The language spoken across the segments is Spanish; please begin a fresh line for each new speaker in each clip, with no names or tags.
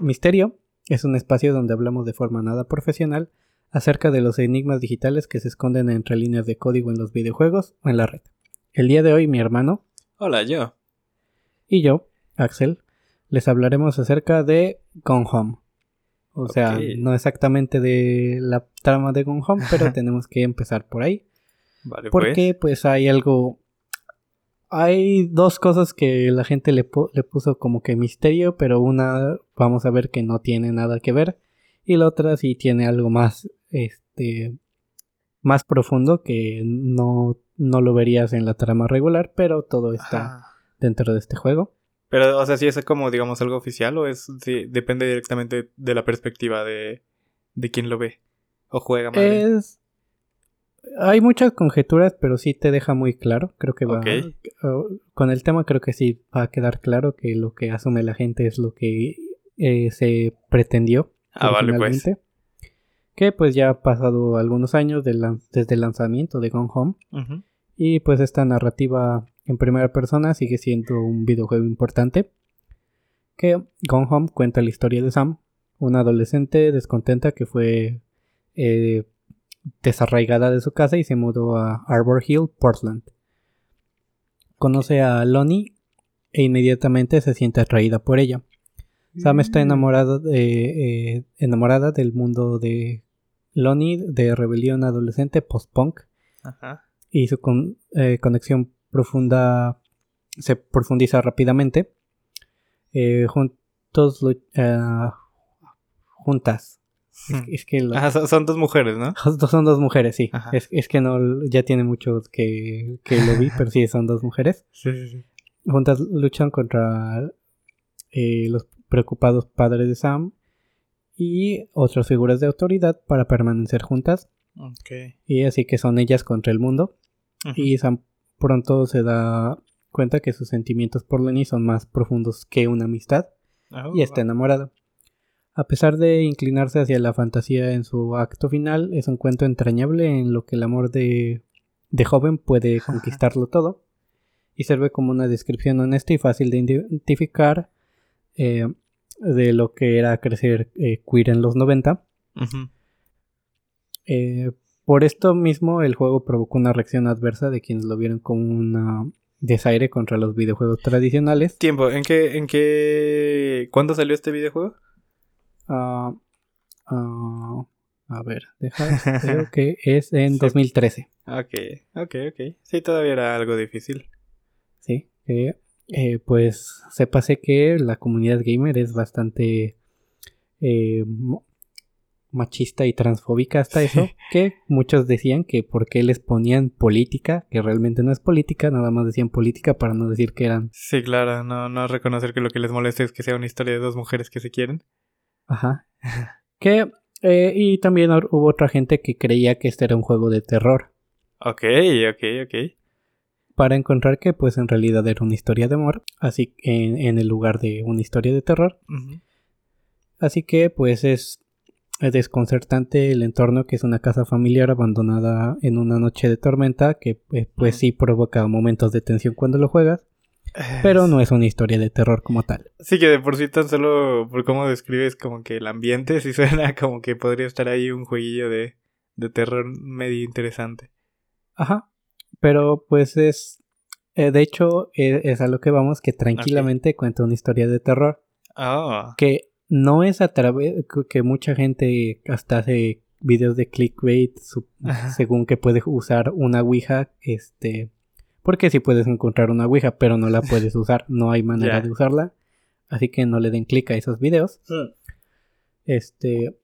Misterio es un espacio donde hablamos de forma nada profesional acerca de los enigmas digitales que se esconden entre líneas de código en los videojuegos o en la red. El día de hoy mi hermano.
Hola, yo.
Y yo, Axel, les hablaremos acerca de Gone Home. O sea, no exactamente de la trama de Gone Home, pero tenemos que empezar por ahí. Vale, porque pues. pues hay algo hay dos cosas que la gente le, le, puso como que misterio, pero una vamos a ver que no tiene nada que ver y la otra sí tiene algo más este más profundo que no, no lo verías en la trama regular, pero todo está dentro de este juego.
Pero, o sea, si es como, digamos, algo oficial o es depende directamente de la perspectiva de, de quien lo ve o juega más.
Es, hay muchas conjeturas, pero sí te deja muy claro. Creo que va. con el tema, creo que sí va a quedar claro que lo que asume la gente es lo que eh, se pretendió.
Ah, vale, pues.
Que pues ya ha pasado algunos años desde el lanzamiento de Gone Home. Y pues esta narrativa en primera persona sigue siendo un videojuego importante. Que Gone Home cuenta la historia de Sam, una adolescente descontenta que fue eh, desarraigada de su casa y se mudó a Arbor Hill, Portland. Conoce a Lonnie e inmediatamente se siente atraída por ella. Sam está enamorada, de, eh, enamorada del mundo de Lonnie, de rebelión adolescente post-punk. Y su eh, conexión profunda se profundiza rápidamente. Eh, juntos, juntas
es, que son dos mujeres, ¿no?
Son dos mujeres, sí. Es, que no, ya tiene mucho que, lo vi, pero sí, son dos mujeres.
Sí, sí, sí.
Juntas luchan contra eh, los preocupados padres de Sam y otras figuras de autoridad para permanecer juntas. Y así que son ellas contra el mundo. Y Sam pronto se da cuenta que sus sentimientos por Lenny son más profundos que una amistad. Oh, y está enamorado. A pesar de inclinarse hacia la fantasía en su acto final, es un cuento entrañable en lo que el amor de, de joven puede conquistarlo todo y sirve como una descripción honesta y fácil de identificar eh, de lo que era crecer eh, queer en los 90. Eh, por esto mismo el juego provocó una reacción adversa de quienes lo vieron como un desaire contra los videojuegos tradicionales.
Tiempo, ¿en qué, en qué, cuándo salió este videojuego?
Ah, ah, a ver, deja, creo que es en 2013.
Ok, ok, ok. Sí, todavía era algo difícil.
Sí, eh, pues sépase que la comunidad gamer es bastante eh, machista y transfóbica hasta eso, que muchos decían que porque les ponían política, que realmente no es política, nada más decían política para no decir que eran...
Sí, claro, no, no reconocer que lo que les molesta es que sea una historia de dos mujeres que se quieren.
Ajá. que, eh, y también hubo otra gente que creía que este era un juego de terror.
Ok, ok, ok.
Para encontrar que pues en realidad era una historia de amor, así en, en el lugar de una historia de terror. Así que pues es desconcertante el entorno que es una casa familiar abandonada en una noche de tormenta que eh, pues sí provoca momentos de tensión cuando lo juegas. Pero no es una historia de terror como tal.
Sí, que de por sí tan solo por cómo describes como que el ambiente, sí suena como que podría estar ahí un jueguillo de, de terror medio interesante.
Ajá. Pero pues es... Eh, de hecho, e, es, a lo que vamos, que tranquilamente cuenta una historia de terror.
Ah.
Que no es a través... que mucha gente hasta hace videos de clickbait según que puede usar una Ouija, este porque si puedes encontrar una Ouija, pero no la puedes usar, no hay manera de usarla. Así que no le den clic a esos videos. Hmm. Este,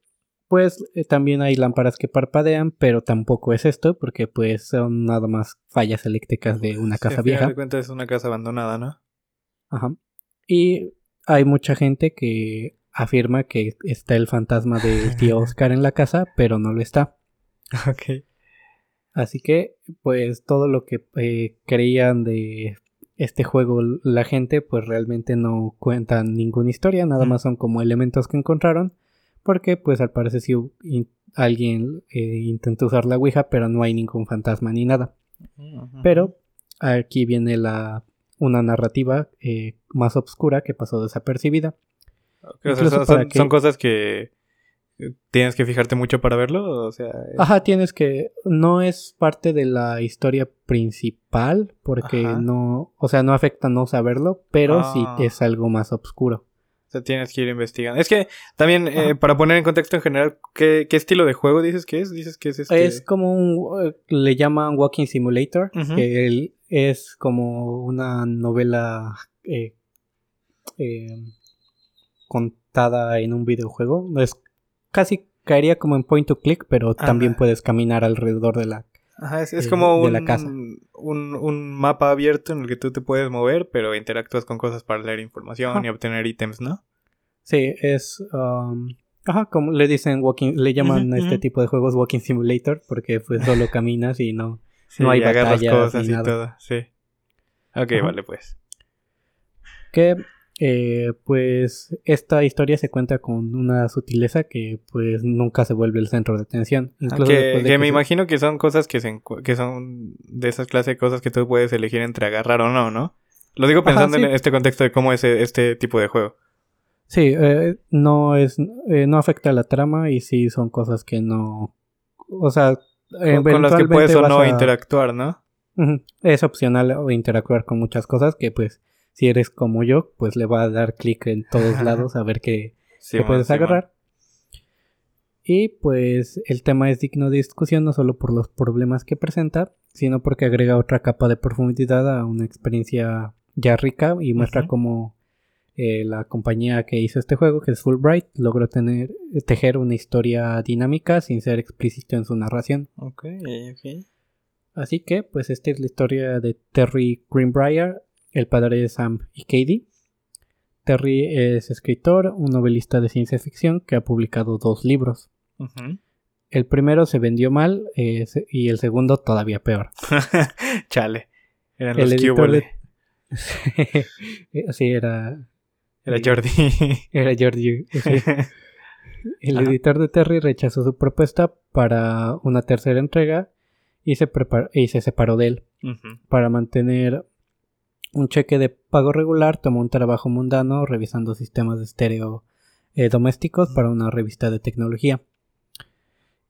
pues eh, también hay lámparas que parpadean, pero tampoco es esto, porque pues son nada más fallas eléctricas de una casa vieja.
De cuenta es una casa abandonada, ¿no?
Ajá. Y hay mucha gente que afirma que está el fantasma del tío Oscar en la casa, pero no lo está.
Ok.
Así que, pues todo lo que eh, creían de este juego la gente, pues realmente no cuentan ninguna historia, nada más son como elementos que encontraron, porque pues al parecer sí alguien eh, intentó usar la Ouija, pero no hay ningún fantasma ni nada. Pero aquí viene la una narrativa eh, más oscura que pasó desapercibida.
Son, cosas que tienes que fijarte mucho para verlo, o sea...
Ajá, tienes que... No es parte de la historia principal, porque no... O sea, no afecta no saberlo, pero sí ah. es algo más oscuro.
O sea, tienes que ir investigando. Es que también, eh, para poner en contexto en general, ¿qué, estilo de juego dices que es? Dices que es este...
Es como un... Eh, le llaman Walking Simulator, que es como una novela eh, contada en un videojuego. Es casi caería como en point to click, pero también puedes caminar alrededor de la
Ajá, es, como un, la casa. Un, mapa abierto en el que tú te puedes mover, pero interactúas con cosas para leer información y obtener ítems, ¿no?
Sí, es... Um, ajá, como le dicen walking, le llaman a este tipo de juegos walking simulator, porque pues solo caminas y no, no hay batallas cosas y todo,
sí. Ok, vale pues.
Que eh, pues esta historia se cuenta con una sutileza que pues nunca se vuelve el centro de atención.
Que, me imagino que son cosas que, que son de esas clases de cosas que tú puedes elegir entre agarrar o no, ¿no? Lo digo pensando en este contexto de cómo es este tipo de juego.
Sí, eh, no es, eh, no afecta a la trama y sí son cosas que no, o sea,
con, las que puedes o no interactuar, ¿no?
Es opcional interactuar con muchas cosas que pues si eres como yo, pues le va a dar clic en todos lados a ver qué, puedes agarrar. Y pues el tema es digno de discusión no solo por los problemas que presenta, sino porque agrega otra capa de profundidad a una experiencia ya rica y muestra cómo eh, la compañía que hizo este juego, que es Fulbright, logró tener, tejer una historia dinámica sin ser explícito en su narración.
Ok, ok.
Así que, pues esta es la historia de Terry Greenbrier, el padre de Sam y Katie. Terry es escritor, un novelista de ciencia ficción que ha publicado dos libros. El primero se vendió mal eh, y el segundo todavía peor.
Chale. Eran los el editor de...
sí, era...
Era Jordi.
era Jordi. El editor de Terry rechazó su propuesta para una tercera entrega y se, y se separó de él. Para mantener un cheque de pago regular tomó un trabajo mundano revisando sistemas de estéreo eh, domésticos para una revista de tecnología.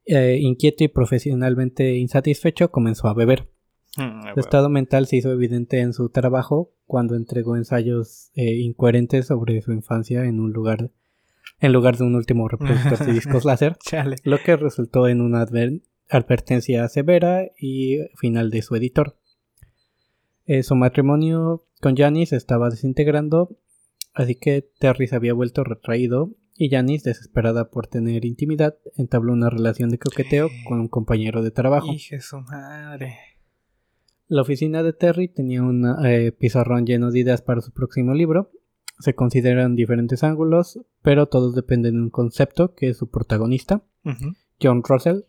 Eh, inquieto y profesionalmente insatisfecho, comenzó a beber. Mm, su estado mental se hizo evidente en su trabajo cuando entregó ensayos eh, incoherentes sobre su infancia en un lugar en lugar de un último reproductor de discos láser, lo que resultó en una advertencia severa y final de su editor. Eh, su matrimonio con Janice estaba desintegrando, así que Terry se había vuelto retraído y Janice, desesperada por tener intimidad, entabló una relación de coqueteo con un compañero de trabajo.
su madre!
La oficina de Terry tenía un eh, pizarrón lleno de ideas para su próximo libro. Se consideran diferentes ángulos, pero todos dependen de un concepto que es su protagonista, John Russell,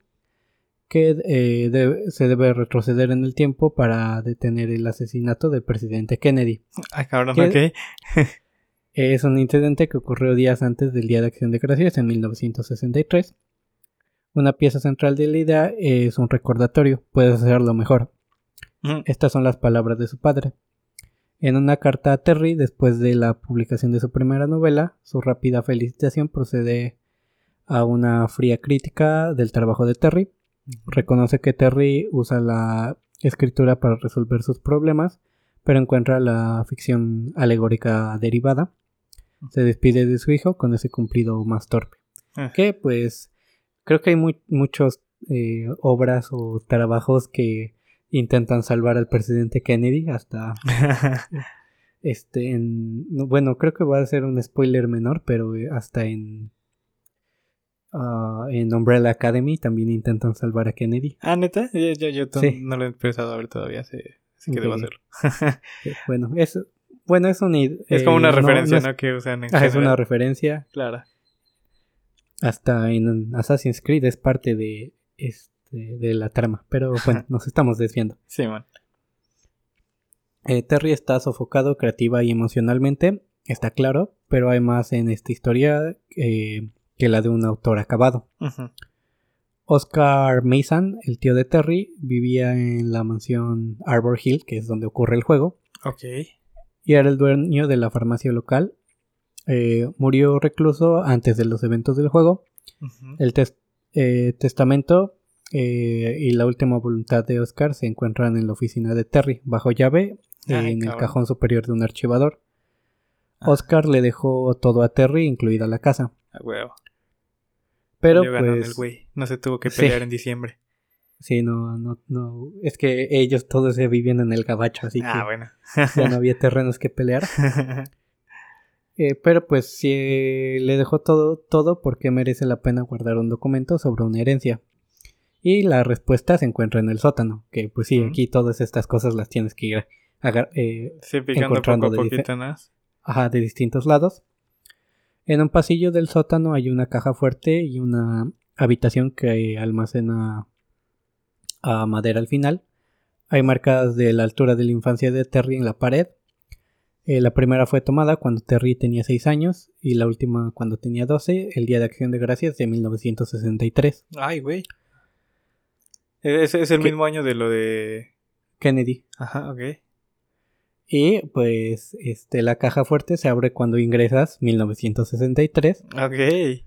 que eh, se debe retroceder en el tiempo para detener el asesinato del presidente Kennedy.
Ah, cabrón, ok.
es un incidente que ocurrió días antes del Día de Acción de Gracias en 1963. Una pieza central de la idea es un recordatorio, puedes hacerlo mejor. Estas son las palabras de su padre. En una carta a Terry, después de la publicación de su primera novela, su rápida felicitación procede a una fría crítica del trabajo de Terry, Reconoce que Terry usa la escritura para resolver sus problemas, pero encuentra la ficción alegórica derivada. Se despide de su hijo con ese cumplido más torpe. Ah. Que pues creo que hay muchas muchos eh, obras o trabajos que intentan salvar al presidente Kennedy hasta este en bueno creo que va a ser un spoiler menor pero eh, hasta en Ah, en Umbrella Academy también intentan salvar a Kennedy.
Ah, neta, yo, yo, no lo he empezado a ver todavía, así, que debo hacerlo.
bueno, es, bueno, es un...
Es como una eh, referencia, no, Que usan
en ah, Es una referencia.
Claro.
Hasta en Assassin's Creed es parte de, este, de la trama, pero bueno, nos estamos desviando.
Sí, man.
Eh, Terry está sofocado creativa y emocionalmente, está claro, pero hay más en esta historia eh, que la de un autor acabado. Oscar Mason, el tío de Terry, vivía en la mansión Arbor Hill, que es donde ocurre el juego.
Ok.
Y era el dueño de la farmacia local. Eh, murió recluso antes de los eventos del juego. El eh, testamento eh, y la última voluntad de Oscar se encuentran en la oficina de Terry, bajo llave, en el cajón superior de un archivador. Ah. Oscar le dejó todo a Terry, incluida la casa.
A huevo.
Pero pues,
No se tuvo que pelear en diciembre.
Sí, no, no, no. Es que ellos todos se vivían en el gabacho, así
ah,
que
bueno.
ya no había terrenos que pelear. Eh, pero pues si le dejó todo, todo porque merece la pena guardar un documento sobre una herencia. Y la respuesta se encuentra en el sótano, que pues sí, aquí todas estas cosas las tienes que ir eh, encontrando de, Ajá, de distintos lados. En un pasillo del sótano hay una caja fuerte y una habitación que almacena a madera al final. Hay marcas de la altura de la infancia de Terry en la pared. Eh, la primera fue tomada cuando Terry tenía 6 años y la última cuando tenía 12, el Día de Acción de Gracias de 1963.
Ay, güey. Ese es el mismo año de lo de
Kennedy.
Ajá, ok.
Y pues este, la caja fuerte se abre cuando ingresas 1963.
Ok.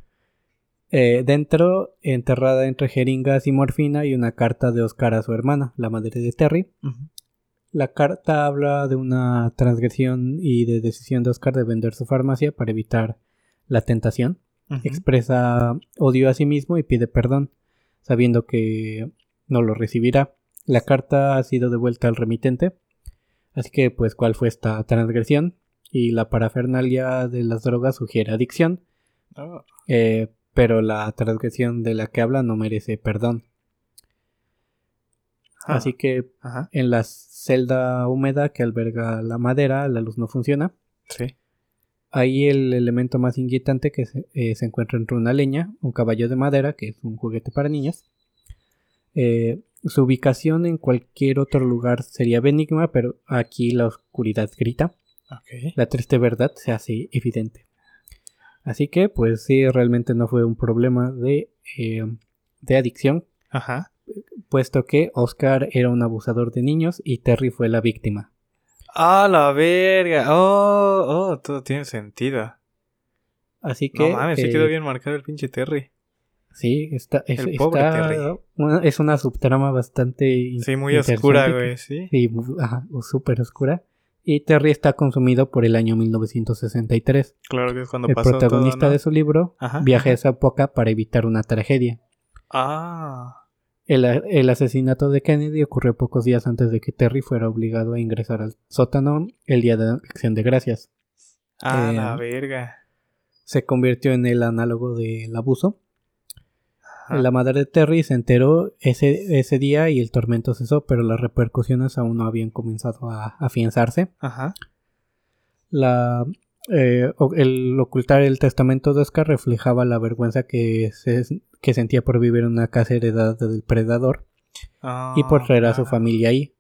Eh, dentro, enterrada entre jeringas y morfina, y una carta de Oscar a su hermana, la madre de Terry. La carta habla de una transgresión y de decisión de Oscar de vender su farmacia para evitar la tentación. Expresa odio a sí mismo y pide perdón, sabiendo que no lo recibirá. La carta ha sido devuelta al remitente Así que, pues, ¿cuál fue esta transgresión? Y la parafernalia de las drogas sugiere adicción. Oh. Eh, pero la transgresión de la que habla no merece perdón. Ah. Así que en la celda húmeda que alberga la madera, la luz no funciona.
Sí.
Ahí el elemento más inquietante que se, eh, se, encuentra entre una leña, un caballo de madera, que es un juguete para niños, eh, su ubicación en cualquier otro lugar sería benigna, pero aquí la oscuridad grita. La triste verdad se hace evidente. Así que, pues sí, realmente no fue un problema de, eh, de adicción.
Ajá.
Puesto que Oscar era un abusador de niños y Terry fue la víctima.
¡Ah, la verga! ¡Oh! ¡Oh! Todo tiene sentido.
Así que.
No mames, se quedó eh, bien marcado el pinche Terry.
Sí, está, es, es una subtrama bastante
Sí, muy oscura, güey, sí.
Sí, súper oscura. Y Terry está consumido por el año 1963.
Claro que es cuando
el
pasó
El protagonista de su libro viaja a esa época para evitar una tragedia.
Ah.
El, el, asesinato de Kennedy ocurrió pocos días antes de que Terry fuera obligado a ingresar al sótano el día de acción de gracias.
Ah, la eh, verga.
Se convirtió en el análogo del abuso la madre de Terry se enteró ese, ese día y el tormento cesó, pero las repercusiones aún no habían comenzado a afianzarse.
Ajá.
La, eh, el ocultar el testamento de Oscar reflejaba la vergüenza que, se, que sentía por vivir en una casa heredada del predador y por traer a su familia ahí.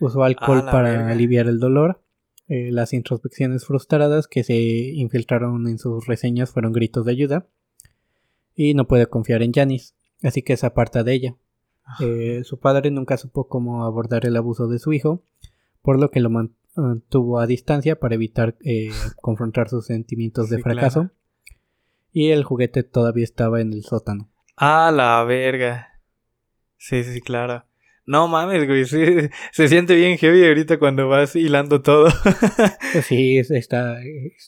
Usó alcohol para aliviar el dolor. Eh, las introspecciones frustradas que se infiltraron en sus reseñas fueron gritos de ayuda y no puede confiar en Janice, así que se aparta de ella. Eh, su padre nunca supo cómo abordar el abuso de su hijo, por lo que lo mantuvo a distancia para evitar eh, confrontar sus sentimientos de fracaso. Y el juguete todavía estaba en el sótano.
Ah, la verga. Sí, sí, claro. No mames, güey, se siente bien heavy ahorita cuando vas hilando todo.
sí, está,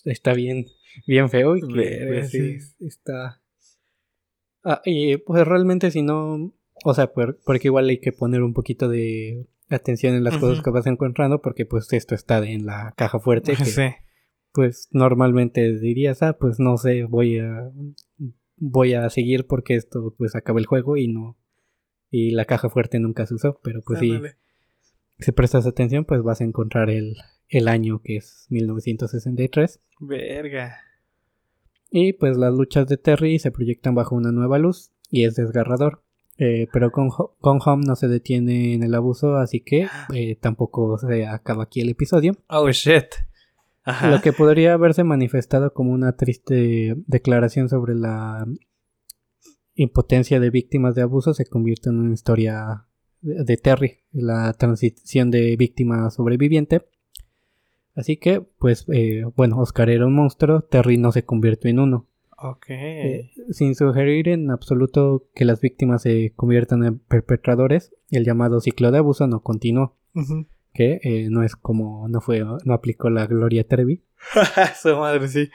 está bien, bien feo y que, sí, está, Ah, y pues realmente si no, o sea, porque igual hay que poner un poquito de atención en las cosas que vas encontrando porque pues esto está en la caja fuerte. Que, Pues normalmente dirías, ah, pues no sé, voy a voy a seguir porque esto pues acaba el juego y no y la caja fuerte nunca se usó, pero pues sí, si prestas atención pues vas a encontrar el, el año que es 1963.
Verga.
Y pues las luchas de Terry se proyectan bajo una nueva luz y es desgarrador. Eh, pero con, con, Home no se detiene en el abuso, así que eh, tampoco se acaba aquí el episodio.
Oh shit.
Lo que podría haberse manifestado como una triste declaración sobre la impotencia de víctimas de abuso se convierte en una historia de, Terry, la transición de víctima a sobreviviente. Así que, pues, eh, bueno, Oscar era un monstruo, Terry no se convirtió en uno.
Ok.
Eh, sin sugerir en absoluto que las víctimas se conviertan en perpetradores, el llamado ciclo de abuso no continuó. Que eh, no es como, no fue, no aplicó la Gloria Trevi.
Su madre, sí.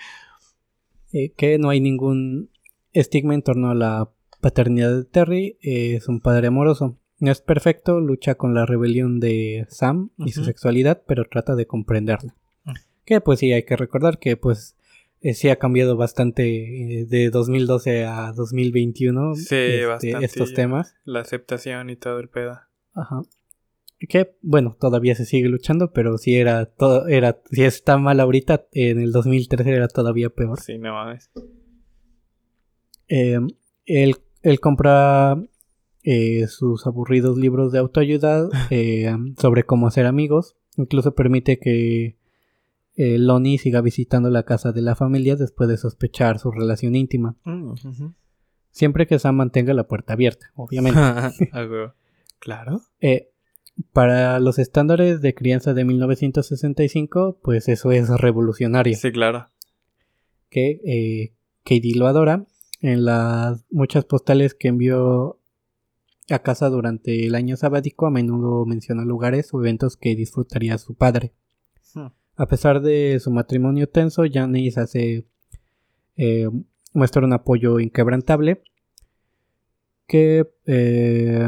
que no hay ningún estigma en torno a la paternidad de Terry. es un padre amoroso. No es perfecto, lucha con la rebelión de Sam y su sexualidad, pero trata de comprenderla. Mm. Que pues sí, hay que recordar que pues eh, sí ha cambiado bastante eh, de 2012 a 2021 sí, este, estos temas.
La aceptación y todo el pedo.
Ajá. Que bueno, todavía se sigue luchando, pero si era todo, era, si está mal ahorita, en el 2013 era todavía peor.
Sí, no mames.
Eh, él, él compra eh, sus aburridos libros de autoayuda eh, sobre cómo hacer amigos. Incluso permite que eh, Lonnie siga visitando la casa de la familia después de sospechar su relación íntima. Mm, Siempre que Sam mantenga la puerta abierta, obviamente.
claro.
para los estándares de crianza de 1965, pues eso es revolucionario.
Sí, claro.
Que Katie lo adora. En las muchas postales que envió a casa durante el año sabático, a menudo menciona lugares o eventos que disfrutaría su padre. Hmm. A pesar de su matrimonio tenso, Janice hace eh, muestra un apoyo inquebrantable que eh,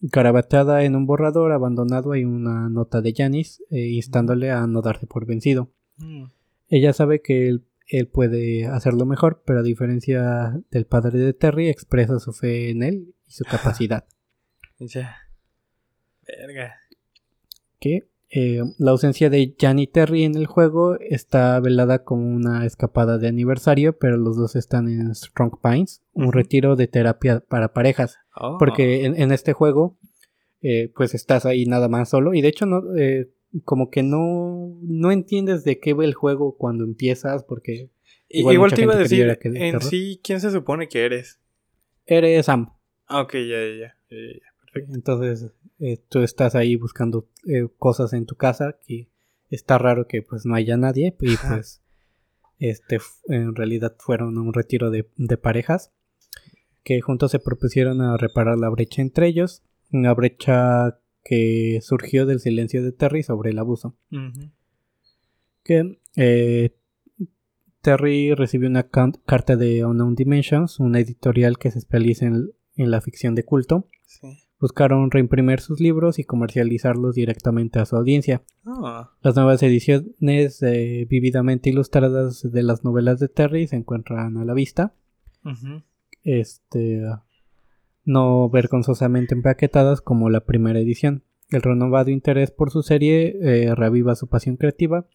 garabateada en un borrador abandonado hay una nota de Janice eh, instándole a no darse por vencido. Hmm. Ella sabe que él, él, puede hacerlo mejor, pero a diferencia del padre de Terry expresa su fe en él y su capacidad.
Ya. Verga.
Que eh, la ausencia de Jan y Terry en el juego está velada como una escapada de aniversario, pero los dos están en Strong Pines, un retiro de terapia para parejas. Oh. Porque en, este juego, eh, pues estás ahí nada más solo. Y de hecho, no, eh, como que no, no entiendes de qué va el juego cuando empiezas, porque.
Igual, te iba a decir, en sí, ¿quién se supone que eres?
Eres Sam.
Ah, ok, ya, ya, ya.
Entonces eh, tú estás ahí buscando eh, cosas en tu casa que está raro que pues no haya nadie y pues este en realidad fueron un retiro de, parejas que juntos se propusieron a reparar la brecha entre ellos, una brecha que surgió del silencio de Terry sobre el abuso. Que eh, Terry recibió una carta de Unknown Dimensions, una editorial que se especializa en, en la ficción de culto, buscaron reimprimir sus libros y comercializarlos directamente a su audiencia. Ah. Las nuevas ediciones eh, vividamente ilustradas de las novelas de Terry se encuentran a la vista. Este no vergonzosamente empaquetadas como la primera edición. El renovado interés por su serie eh, reviva su pasión creativa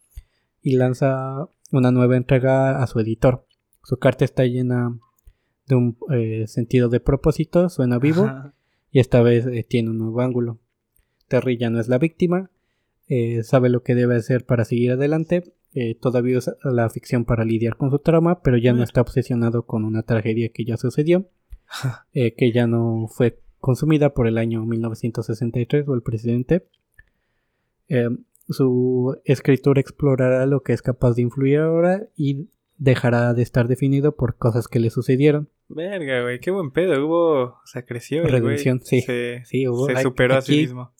y lanza una nueva entrega a su editor. Su carta está llena de un eh, sentido de propósito, suena vivo y esta vez eh, tiene un nuevo ángulo. Terry ya no es la víctima, eh, sabe lo que debe hacer para seguir adelante, todavía usa la ficción para lidiar con su trauma, pero ya no está obsesionado con una tragedia que ya sucedió, que ya no fue consumida por el año 1963 o el presidente. su escritura explorará lo que es capaz de influir ahora y dejará de estar definido por cosas que le sucedieron.
Verga, güey, qué buen pedo. Hubo, o sea, creció.
Redención, sí.
Se,
sí, hubo.
Se superó a sí mismo.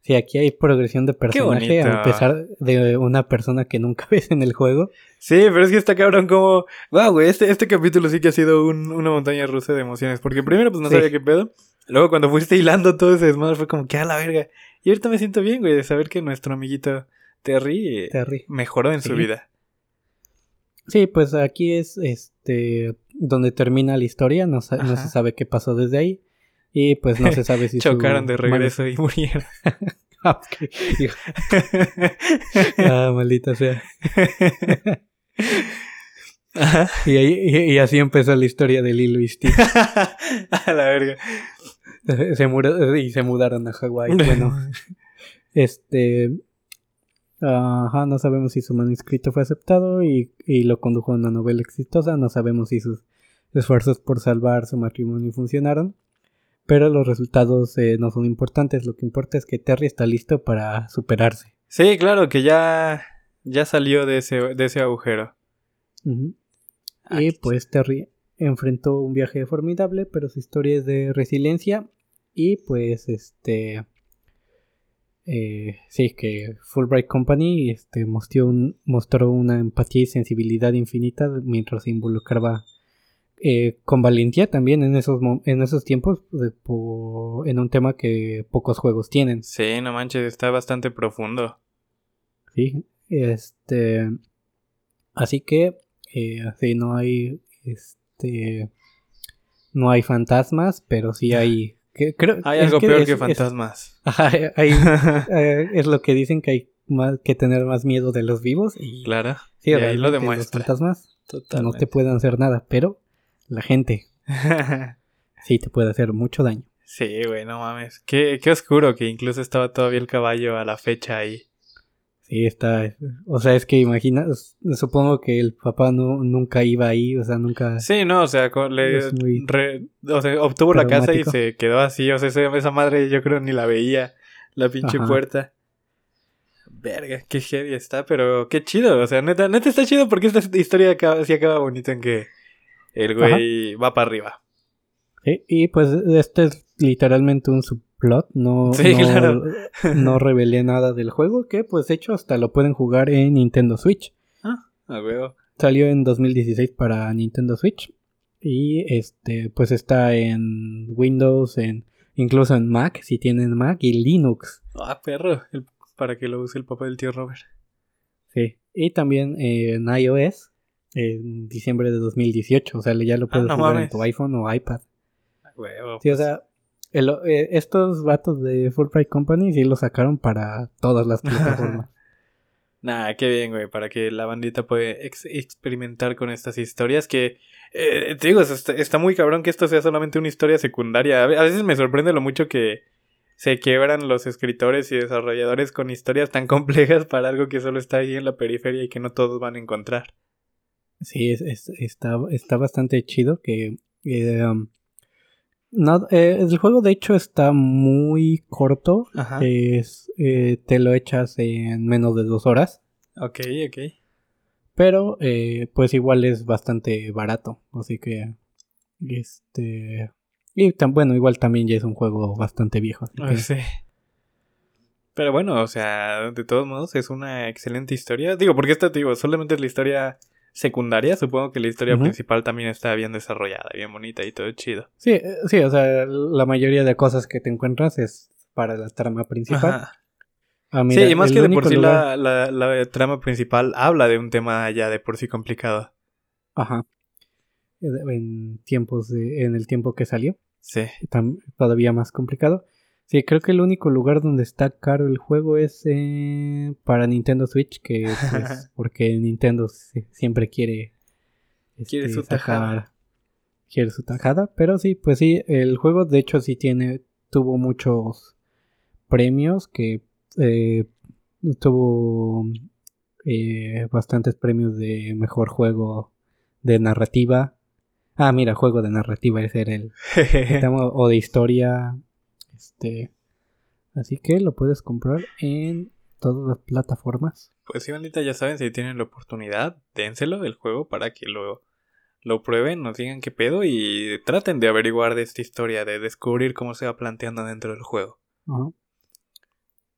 Sí, aquí hay progresión de personaje a pesar de una persona que nunca ves en el juego.
Sí, pero es que está cabrón como... Wow, güey, este, este capítulo sí que ha sido una montaña rusa de emociones. Porque primero pues no sabía qué pedo. Luego cuando fuiste hilando todo ese desmadre fue como que a la verga. Y ahorita me siento bien, güey, de saber que nuestro amiguito Terry, Terry. mejoró en su vida.
Sí, pues aquí es este donde termina la historia, no, se sabe qué pasó desde ahí. Y pues no se sabe si
chocaron de regreso y murieron.
ah, ah, maldita sea. Y, y, así empezó la historia de Lilo y Stitch.
a la verga.
Se y se mudaron a Hawái. Bueno, este Ajá, no sabemos si su manuscrito fue aceptado y, lo condujo a una novela exitosa. No sabemos si sus esfuerzos por salvar su matrimonio funcionaron, pero los resultados eh, no son importantes, lo que importa es que Terry está listo para superarse.
Sí, claro, que ya, ya salió de ese, de ese agujero.
y pues Terry enfrentó un viaje formidable, pero su historia es de resiliencia y pues este... Eh, sí, que Fulbright Company este, mostró, un, mostró una empatía y sensibilidad infinita mientras se involucraba eh, con valentía también en esos, en esos tiempos en un tema que pocos juegos tienen.
Sí, no manches, está bastante profundo.
Sí, este... Así que, eh, sí, no hay, este... No hay fantasmas, pero sí hay... creo,
hay algo peor que fantasmas.
Eh, es lo que dicen que hay más, que tener más miedo de los vivos. Y,
claro, sí, ahí lo demuestra.
Los fantasmas no te pueden hacer nada, pero la gente. sí, te puede hacer mucho daño.
Sí, güey, no mames. Qué, qué oscuro que incluso estaba todavía el caballo a la fecha ahí.
Sí, está. O sea, es que imagina, supongo que el papá no, nunca iba ahí, o sea, nunca.
Sí, no, o sea, le, o sea obtuvo la casa y se quedó así, o sea, esa madre yo creo ni la veía, la pinche puerta. Verga, qué heavy está, pero qué chido, o sea, neta, neta está chido porque esta historia acaba, sí acaba bonito en que el güey va para arriba.
y pues este es literalmente un subplot, no, no, revelé nada del juego, que pues de hecho hasta lo pueden jugar en Nintendo Switch.
Ah, a huevo.
Salió en 2016 para Nintendo Switch y este pues está en Windows, en incluso en Mac, si tienen Mac y Linux.
Ah, perro, para que lo use el papá del tío Robert.
Sí, y también en iOS en diciembre de 2018. O sea, ya lo ah, puedes jugar en tu iPhone o iPad. sí, o pues. Eh, estos vatos de Fulbright Company sí lo sacaron para todas las plataformas.
nah, qué bien, güey, para que la bandita pueda experimentar con estas historias que, eh, te digo, está, muy cabrón que esto sea solamente una historia secundaria. A veces me sorprende lo mucho que se quiebran los escritores y desarrolladores con historias tan complejas para algo que solo está ahí en la periferia y que no todos van a encontrar.
Sí, es, está, está bastante chido que... Eh, um, no, eh, el juego de hecho está muy corto. Es, eh, te lo echas en menos de dos horas.
Ok, ok.
Pero pues igual es bastante barato. Así que... Este... Y tan, bueno, igual también ya es un juego bastante viejo.
Ah, sí. Pero bueno, o sea, de todos modos es una excelente historia. Digo, porque esta, digo, solamente es la historia secundaria, supongo que la historia principal también está bien desarrollada, bien bonita y todo chido.
Sí, eh, sí, o sea, la mayoría de cosas que te encuentras es para la trama principal.
Ah, sí, y más que de por sí la, la, trama principal habla de un tema ya de por sí complicado.
Ajá. Eh, en tiempos de, en el tiempo que salió.
Sí.
todavía más complicado. Sí, creo que el único lugar donde está caro el juego es eh, para Nintendo Switch, que es porque Nintendo siempre quiere,
quiere su tajada.
Quiere su tajada, pero sí, pues sí, el juego de hecho sí tiene, tuvo muchos premios que eh, tuvo eh, bastantes premios de mejor juego de narrativa. Ah, mira, juego de narrativa, ese era el. o de historia, este, así que lo puedes comprar en todas las plataformas.
Pues sí, bandita, ya saben, si tienen la oportunidad, dénselo el juego para que lo, lo prueben, nos digan qué pedo y traten de averiguar de esta historia, de descubrir cómo se va planteando dentro del juego.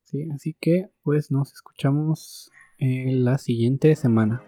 Sí, así que pues nos escuchamos en la siguiente semana.